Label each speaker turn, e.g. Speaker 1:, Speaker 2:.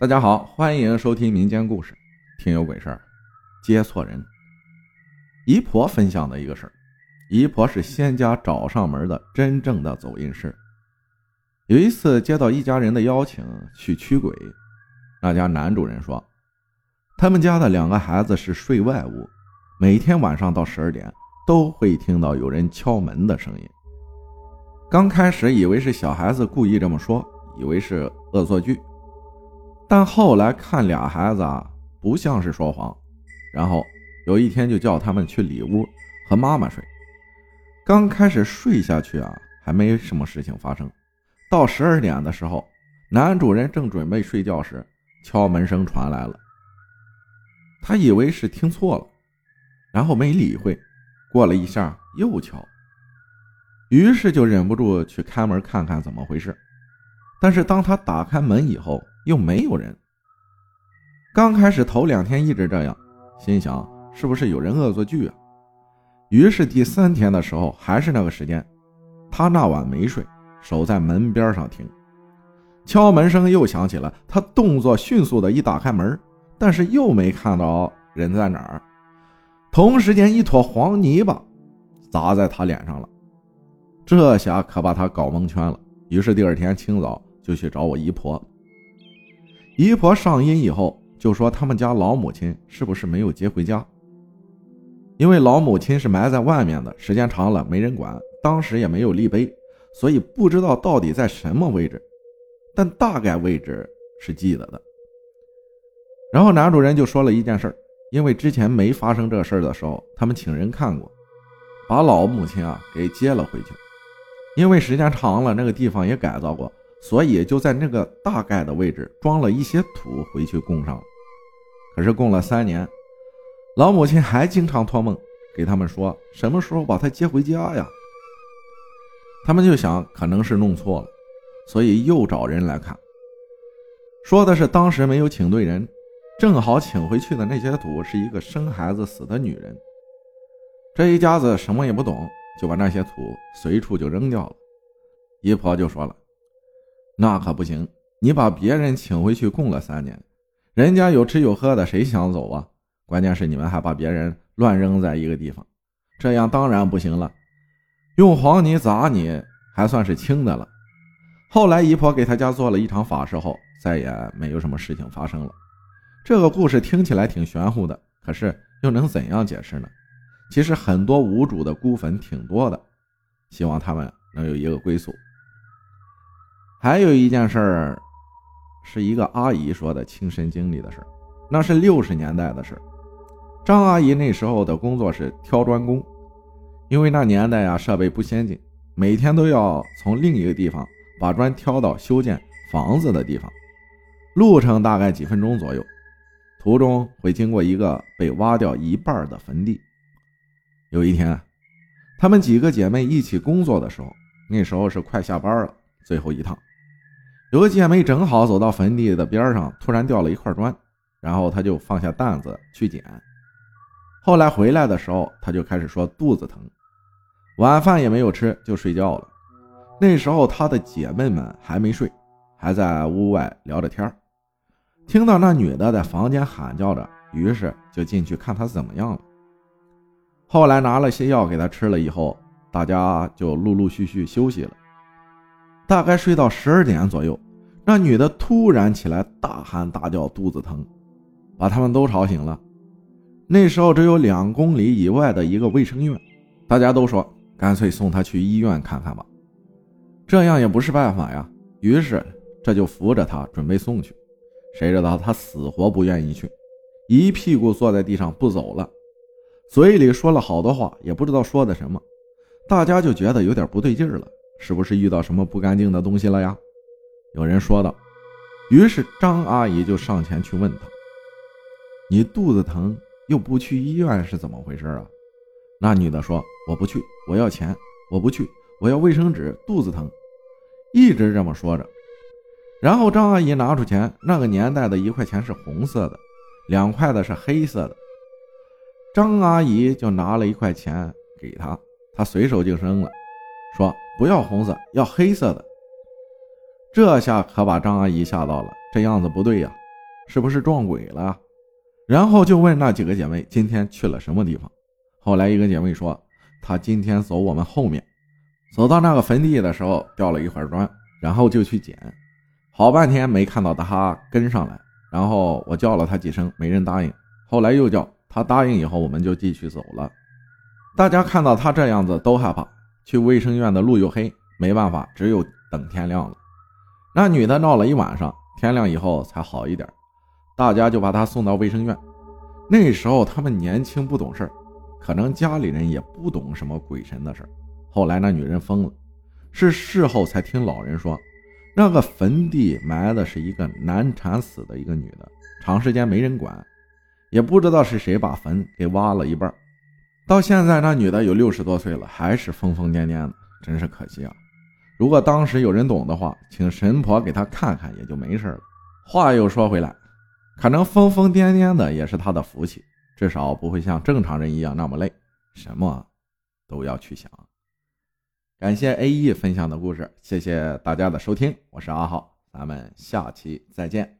Speaker 1: 大家好，欢迎收听民间故事，听有鬼事儿，接错人。姨婆分享的一个事儿，姨婆是仙家找上门的真正的走阴师。有一次接到一家人的邀请去驱鬼，那家男主人说，他们家的两个孩子是睡外屋，每天晚上到十二点都会听到有人敲门的声音。刚开始以为是小孩子故意这么说，以为是恶作剧。但后来看俩孩子啊，不像是说谎，然后有一天就叫他们去里屋和妈妈睡。刚开始睡下去啊，还没什么事情发生。到十二点的时候，男主人正准备睡觉时，敲门声传来了。他以为是听错了，然后没理会。过了一下又敲，于是就忍不住去开门看看怎么回事。但是当他打开门以后，又没有人。刚开始头两天一直这样，心想是不是有人恶作剧啊？于是第三天的时候还是那个时间，他那晚没睡，守在门边上听。敲门声又响起了，他动作迅速的一打开门，但是又没看到人在哪儿。同时间一坨黄泥巴砸在他脸上了，这下可把他搞蒙圈了。于是第二天清早就去找我姨婆。姨婆上阴以后，就说他们家老母亲是不是没有接回家？因为老母亲是埋在外面的，时间长了没人管，当时也没有立碑，所以不知道到底在什么位置，但大概位置是记得的。然后男主人就说了一件事因为之前没发生这事儿的时候，他们请人看过，把老母亲啊给接了回去，因为时间长了，那个地方也改造过。所以就在那个大概的位置装了一些土回去供上了，可是供了三年，老母亲还经常托梦给他们说什么时候把他接回家呀？他们就想可能是弄错了，所以又找人来看。说的是当时没有请对人，正好请回去的那些土是一个生孩子死的女人。这一家子什么也不懂，就把那些土随处就扔掉了。姨婆就说了。那可不行！你把别人请回去供了三年，人家有吃有喝的，谁想走啊？关键是你们还把别人乱扔在一个地方，这样当然不行了。用黄泥砸你还算是轻的了。后来姨婆给他家做了一场法事后，再也没有什么事情发生了。这个故事听起来挺玄乎的，可是又能怎样解释呢？其实很多无主的孤坟挺多的，希望他们能有一个归宿。还有一件事儿，是一个阿姨说的亲身经历的事儿，那是六十年代的事儿。张阿姨那时候的工作是挑砖工，因为那年代呀设备不先进，每天都要从另一个地方把砖挑到修建房子的地方，路程大概几分钟左右，途中会经过一个被挖掉一半的坟地。有一天，她们几个姐妹一起工作的时候，那时候是快下班了，最后一趟。有个姐妹正好走到坟地的边上，突然掉了一块砖，然后她就放下担子去捡。后来回来的时候，她就开始说肚子疼，晚饭也没有吃就睡觉了。那时候她的姐妹们还没睡，还在屋外聊着天听到那女的在房间喊叫着，于是就进去看她怎么样了。后来拿了些药给她吃了以后，大家就陆陆续续休息了。大概睡到十二点左右，那女的突然起来大喊大叫，肚子疼，把他们都吵醒了。那时候只有两公里以外的一个卫生院，大家都说干脆送她去医院看看吧，这样也不是办法呀。于是这就扶着她准备送去，谁知道她死活不愿意去，一屁股坐在地上不走了，嘴里说了好多话，也不知道说的什么，大家就觉得有点不对劲了。是不是遇到什么不干净的东西了呀？有人说道。于是张阿姨就上前去问他：“你肚子疼又不去医院是怎么回事啊？”那女的说：“我不去，我要钱。我不去，我要卫生纸。肚子疼。”一直这么说着。然后张阿姨拿出钱，那个年代的一块钱是红色的，两块的是黑色的。张阿姨就拿了一块钱给他，他随手就扔了，说。不要红色，要黑色的。这下可把张阿姨吓到了，这样子不对呀，是不是撞鬼了？然后就问那几个姐妹今天去了什么地方。后来一个姐妹说，她今天走我们后面，走到那个坟地的时候掉了一块砖，然后就去捡，好半天没看到她跟上来。然后我叫了她几声，没人答应。后来又叫她答应以后，我们就继续走了。大家看到她这样子都害怕，去卫生院的路又黑，没办法，只有等天亮了。那女的闹了一晚上。天亮以后才好一点，大家就把她送到卫生院。那时候他们年轻不懂事可能家里人也不懂什么鬼神的事后来那女人疯了，是事后才听老人说，那个坟地埋的是一个难产死的一个女的，长时间没人管，也不知道是谁把坟给挖了一半。到现在那女的有六十多岁了，还是疯疯癫癫的，真是可惜啊。如果当时有人懂的话，请神婆给他看看，也就没事了。话又说回来，可能疯疯癫癫的也是他的福气，至少不会像正常人一样那么累，什么都要去想。感谢 A E 分享的故事，谢谢大家的收听，我是阿浩，咱们下期再见。